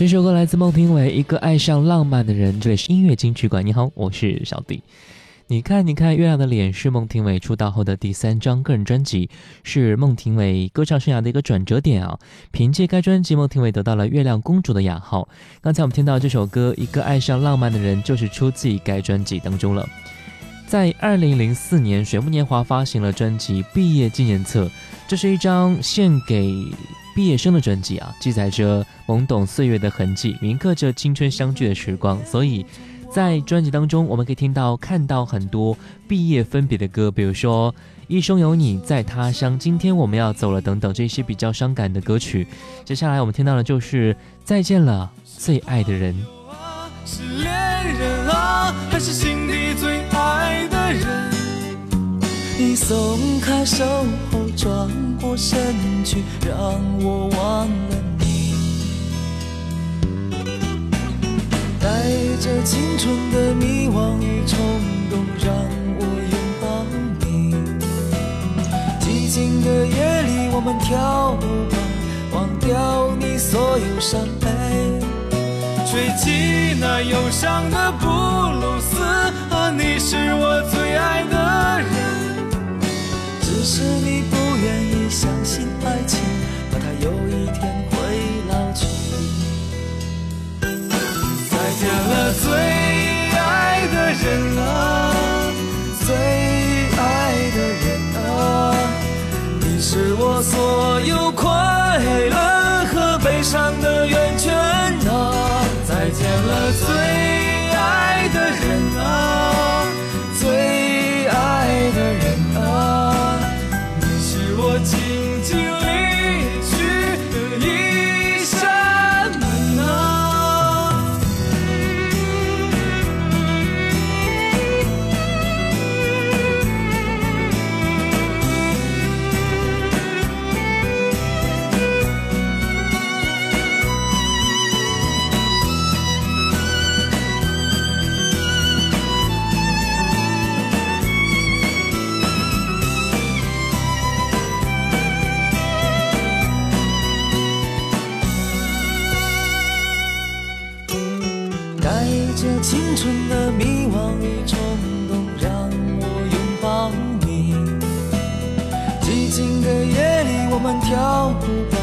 这首歌来自孟庭苇，《一个爱上浪漫的人》，这里是音乐金曲馆。你好，我是小弟。你看，你看，月亮的脸是孟庭苇出道后的第三张个人专辑，是孟庭苇歌唱生涯的一个转折点啊。凭借该专辑，孟庭苇得到了“月亮公主”的雅号。刚才我们听到这首歌，《一个爱上浪漫的人》，就是出自该专辑当中了。在二零零四年，水木年华发行了专辑《毕业纪念册》，这是一张献给。毕业生的专辑啊，记载着懵懂岁月的痕迹，铭刻着青春相聚的时光。所以，在专辑当中，我们可以听到、看到很多毕业分别的歌，比如说《一生有你》《在他乡》《今天我们要走了》等等这些比较伤感的歌曲。接下来我们听到的就是《再见了最爱的人》。是是恋人人？啊，还心底最爱的你松开手后转过身去，让我忘了你。带着青春的迷惘与冲动，让我拥抱你。寂静的夜里，我们跳舞吧，忘掉你所有伤悲。吹起那忧伤的布鲁斯，你是我最爱的人。只是你不愿意相信爱情，怕它有一天会老去。再见了，最爱的人啊，最爱的人啊，你是我所有快乐和悲伤的源泉啊。再见了，最。纯的迷惘与冲动，让我拥抱你。寂静的夜里，我们跳舞吧，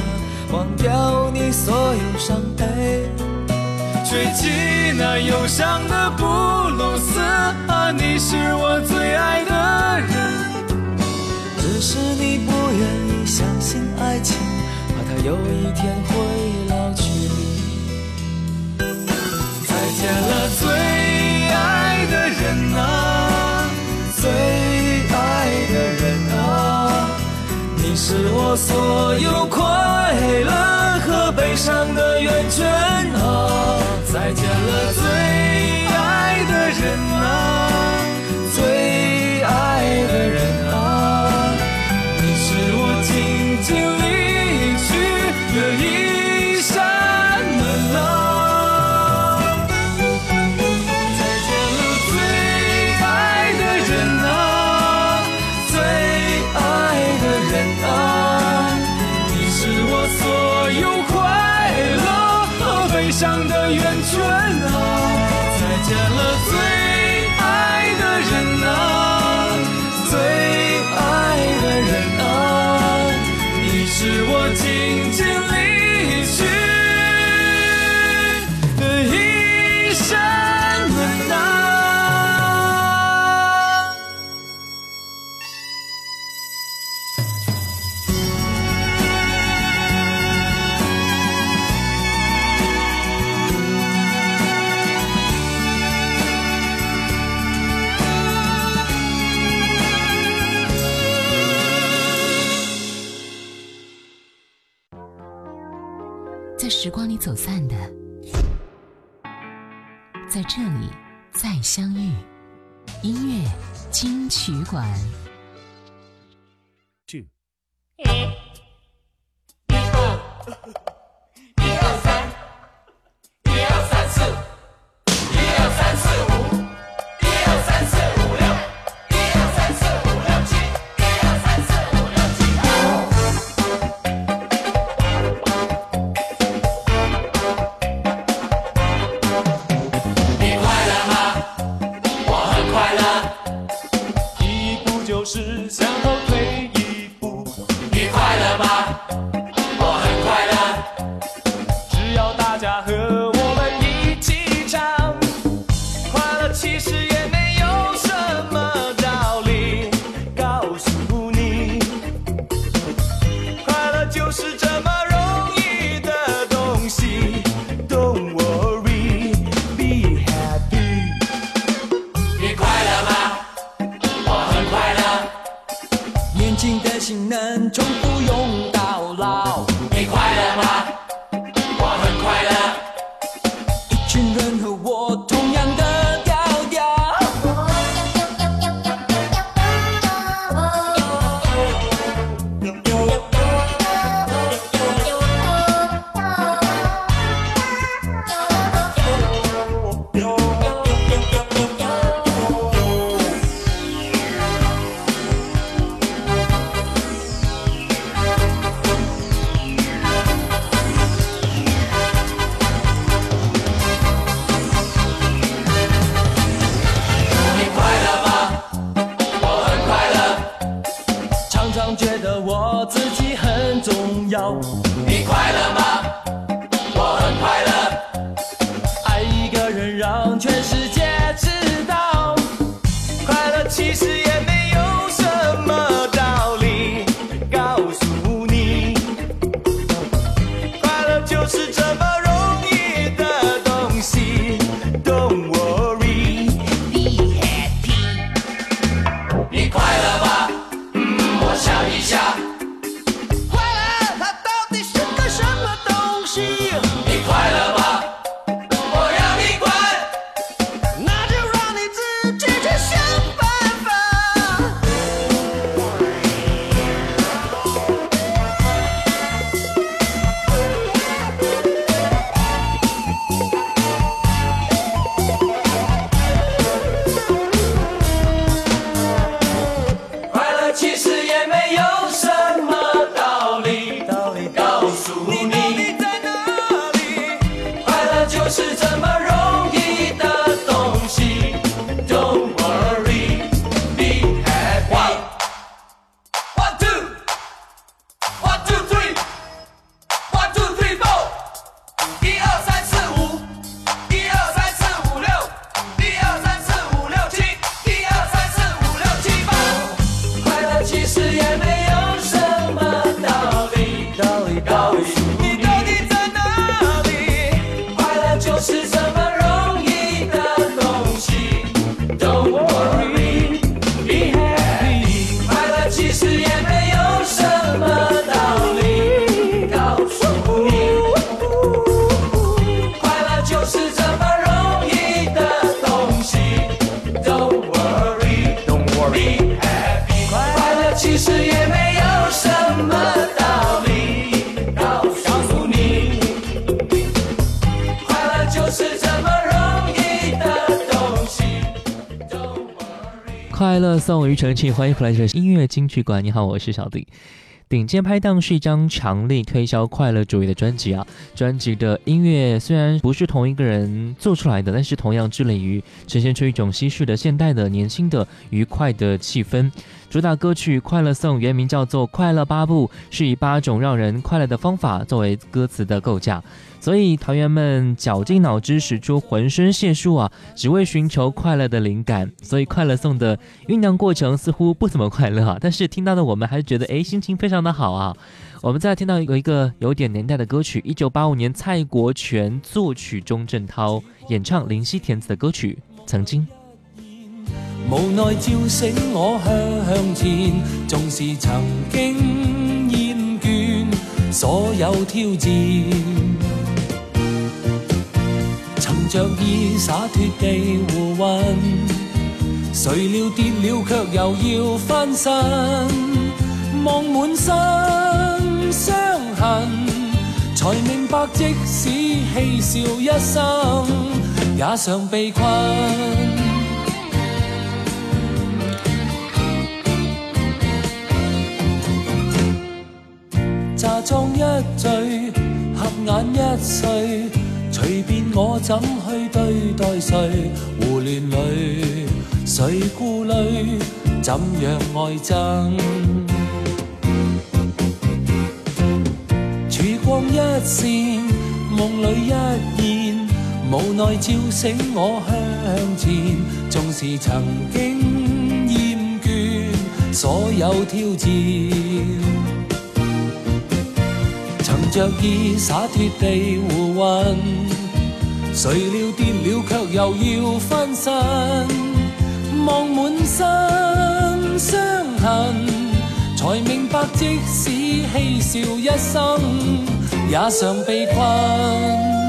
忘掉你所有伤悲。吹起那忧伤的布鲁斯，啊，你是我最爱的人。只是你不愿意相信爱情，怕它有一天会老去。再见了，最。所有快乐和悲伤的源泉啊！再见了。散的，在这里再相遇。音乐金曲馆。Two。曾经的心能重复拥抱。快乐颂，庾澄庆，欢迎回来，这是音乐金曲馆。你好，我是小弟。顶尖拍档是一张强力推销快乐主义的专辑啊！专辑的音乐虽然不是同一个人做出来的，但是同样致力于呈现出一种稀释的现代的、年轻的、愉快的气氛。主打歌曲《快乐颂》原名叫做《快乐八步》，是以八种让人快乐的方法作为歌词的构架，所以团员们绞尽脑汁，使出浑身解数啊，只为寻求快乐的灵感。所以《快乐颂》的酝酿过程似乎不怎么快乐啊，但是听到的我们还是觉得哎，心情非常的好啊。我们再听到有一个有点年代的歌曲，一九八五年蔡国权作曲，钟镇涛演唱，林夕填词的歌曲《曾经》。无奈叫醒我向前，纵是曾经厌倦，所有挑战，曾着意洒脱地胡混，谁料跌了却又要翻身，望满身伤痕，才明白即使嬉笑一生，也常被困。妆一醉，合眼一睡，随便我怎去对待谁？胡乱里谁顾虑？怎样爱憎？曙光一线，梦里一现，无奈照醒我向前。纵是曾经厌倦，所有挑战。若意洒脱地胡混，谁料跌了却又要翻身，望满身伤痕，才明白即使嬉笑一生，也常被困。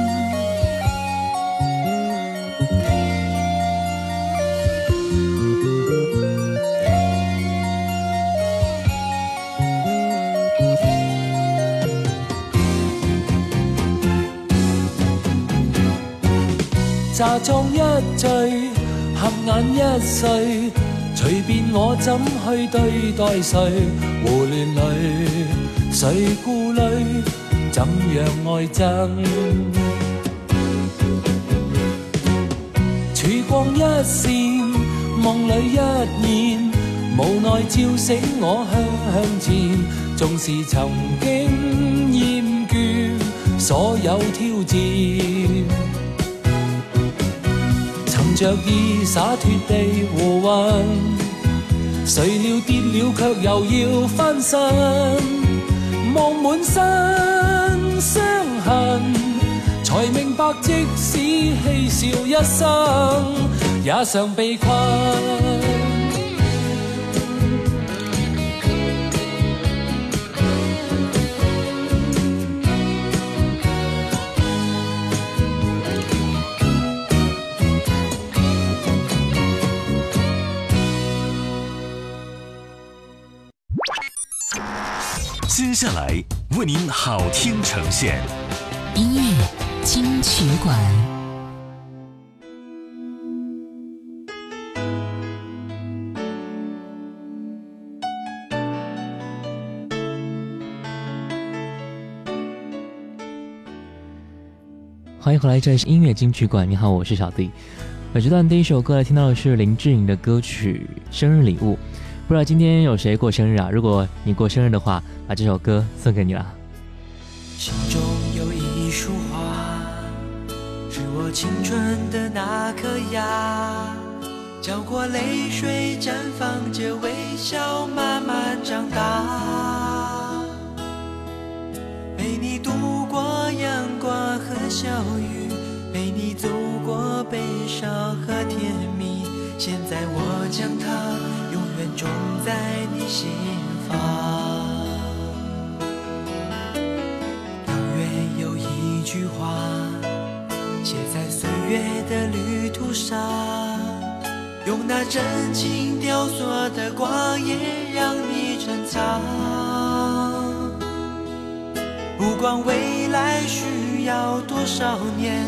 炸装一醉，合眼一睡，随便我怎去对待谁？胡乱里谁顾虑？怎样爱憎？曙光一线，梦里一现，无奈照醒我向前。纵是曾经厌倦，所有挑战。着意洒脱地和魂，谁料跌了却又要翻身，望满身伤痕，才明白即使嬉笑一生，也常被困。为您好听呈现，音乐金曲馆。欢迎回来，这里是音乐金曲馆。你好，我是小弟。本这段第一首歌来听到的是林志颖的歌曲《生日礼物》。不知道今天有谁过生日啊？如果你过生日的话，把这首歌送给你了。心中有一束花，是我青春的那颗芽，浇过泪水，绽放着微笑，慢慢长大。陪你度过阳光和小雨，陪你走过悲伤和甜蜜。现在我将它。永远种在你心房，永远有一句话写在岁月的旅途上，用那真情雕琢的光阴让你珍藏。不管未来需要多少年，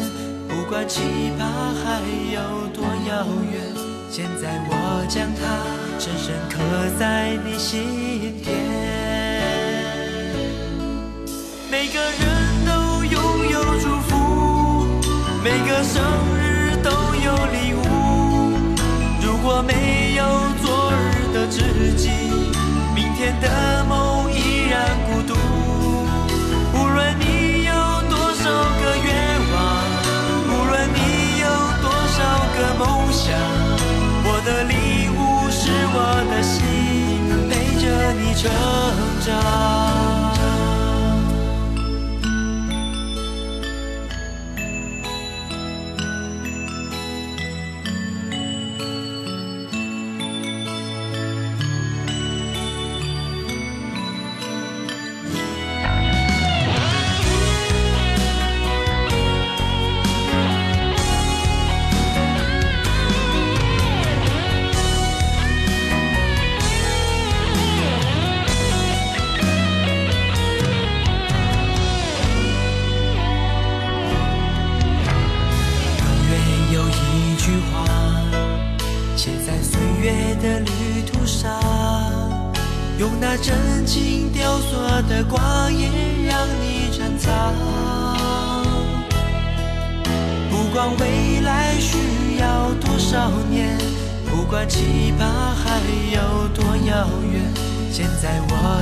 不管期盼还有多遥远，现在我将它。深深刻在你心田。每个人都拥有祝福，每个生日都有礼物。如果没有昨日的自己，明天的梦。成长。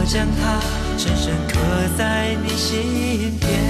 将它深深刻在你心田。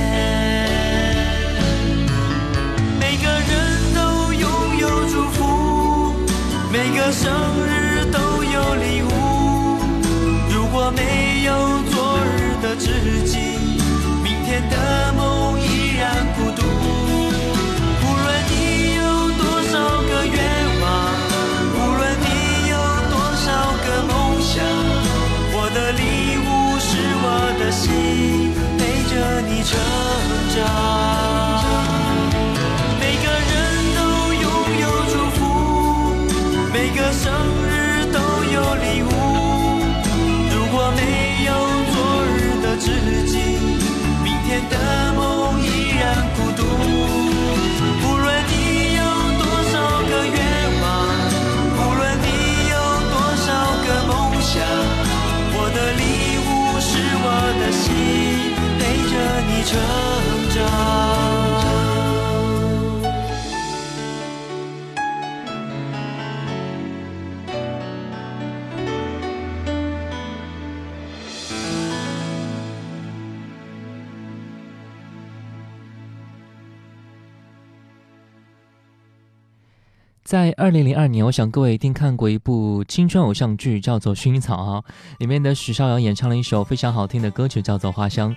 二零零二年，我想各位一定看过一部青春偶像剧，叫做《薰衣草》啊，里面的许绍洋演唱了一首非常好听的歌曲，叫做《花香》。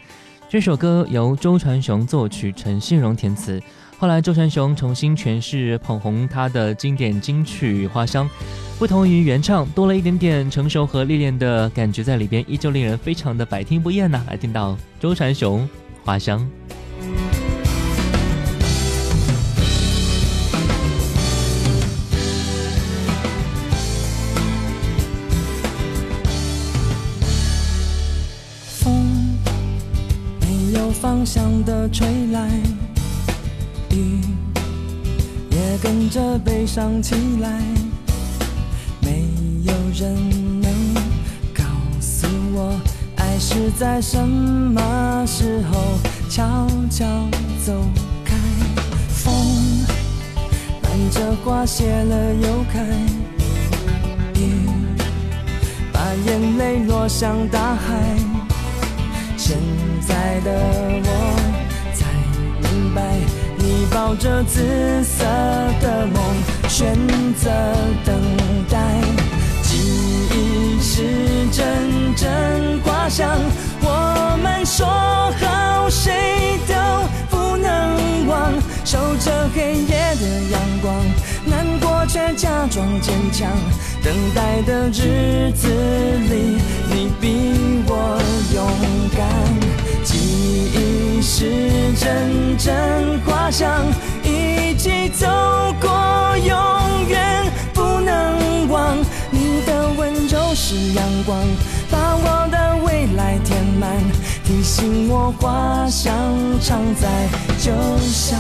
这首歌由周传雄作曲，陈信荣填词。后来周传雄重新诠释，捧红他的经典金曲《花香》，不同于原唱，多了一点点成熟和历练的感觉在里边，依旧令人非常的百听不厌呐。来听到周传雄《花香》。的吹来，雨也跟着悲伤起来。没有人能告诉我，爱是在什么时候悄悄走开。风伴着花谢了又开，雨把眼泪落向大海。现在的我才明白，你抱着紫色的梦，选择等待。记忆是阵阵花香，我们说好谁都不能忘。守着黑夜的阳光，难过却假装坚强。等待的日子里。你比我勇敢，记忆是阵阵花香，一起走过，永远不能忘。你的温柔是阳光，把我的未来填满，提醒我花香常在，就像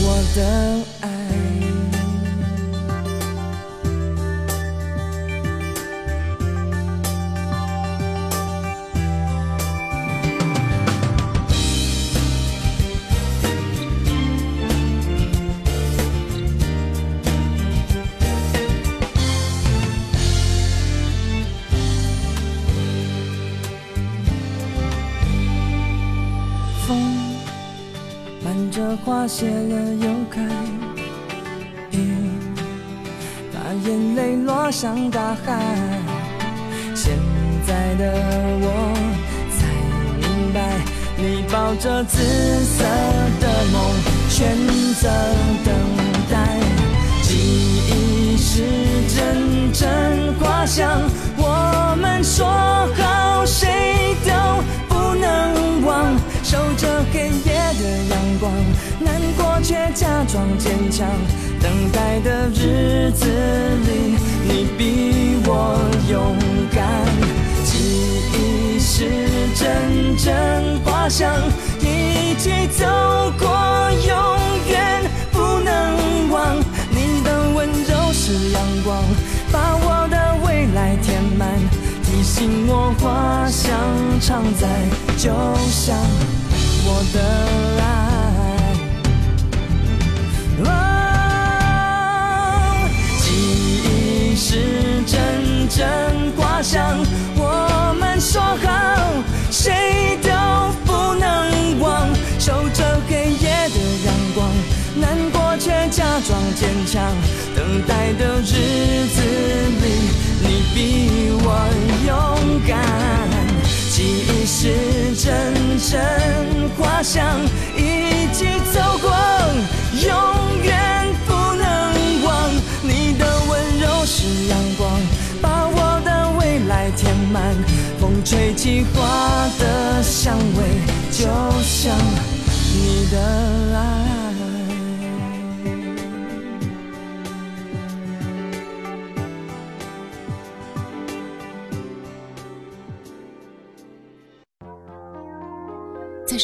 我的。伴着花谢了又开，把眼泪落向大海。现在的我才明白，你抱着紫色的梦，选择等待。记忆是阵阵花香，我们说好谁都不能忘。守着黑夜的阳光，难过却假装坚强。等待的日子里，你比我勇敢。记忆是阵阵花香，一起走过，永远不能忘。你的温柔是阳光，把我的未来填满，提醒我花香常在，就像。我的爱，记忆是阵阵花香。我们说好，谁都不能忘。守着黑夜的阳光，难过却假装坚强。等待的日子里，你比我勇敢。是阵阵花香，一起走过，永远不能忘。你的温柔是阳光，把我的未来填满。风吹起花的香味，就像你的爱。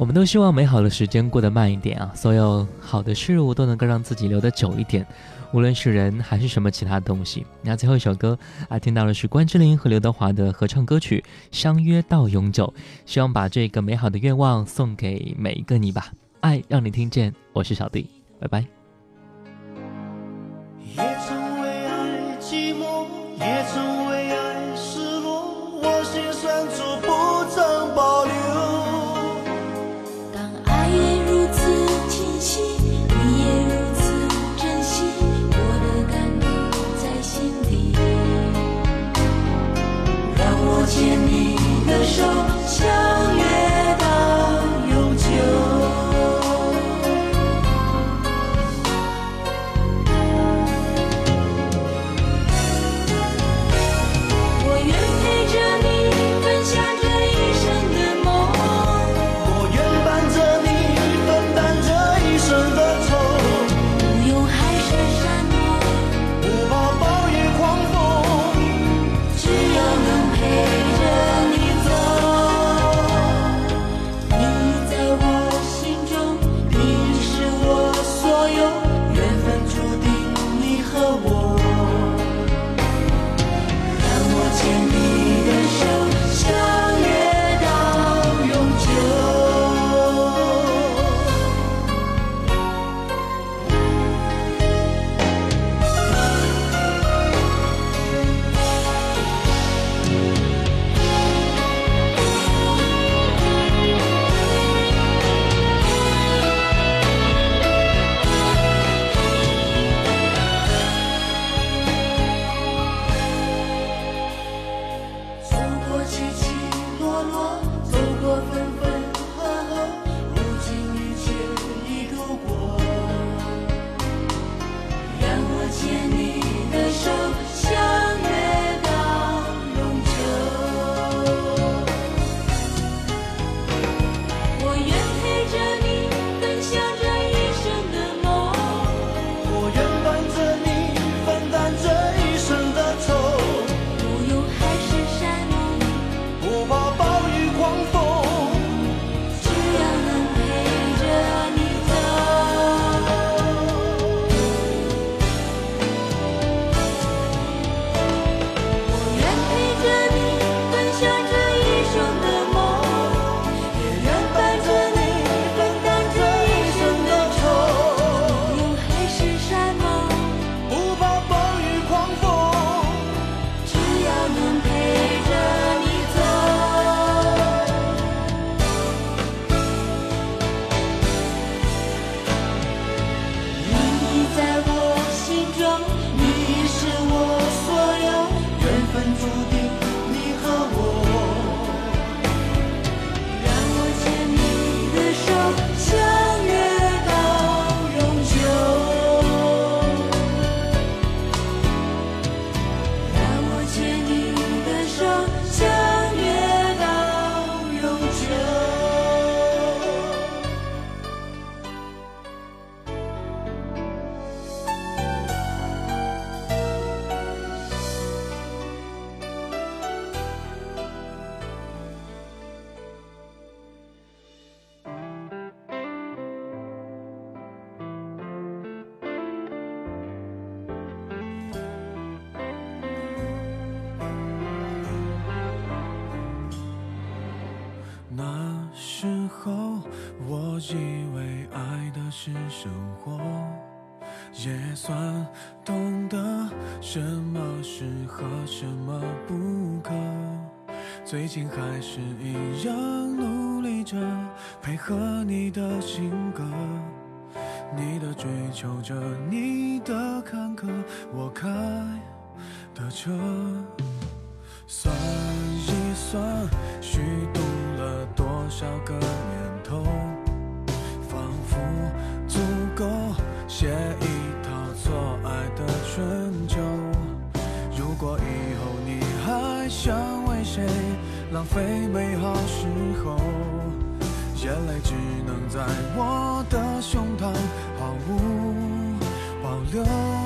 我们都希望美好的时间过得慢一点啊，所有好的事物都能够让自己留得久一点，无论是人还是什么其他的东西。那最后一首歌啊，听到的是关之琳和刘德华的合唱歌曲《相约到永久》，希望把这个美好的愿望送给每一个你吧，爱让你听见。我是小弟，拜拜。也也曾曾。为爱寂寞，手。算虚度了多少个年头，仿佛足够写一套错爱的春秋。如果以后你还想为谁浪费美好时候，眼泪只能在我的胸膛毫无保留。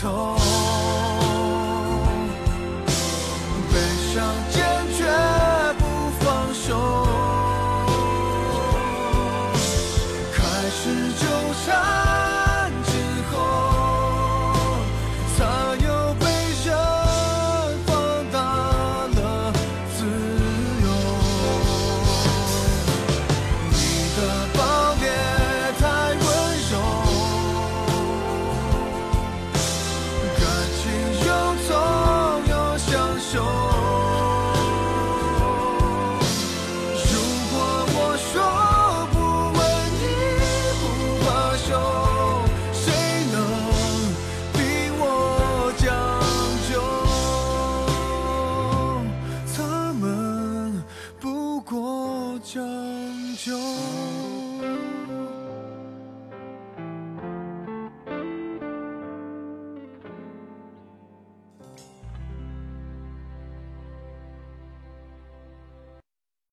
头。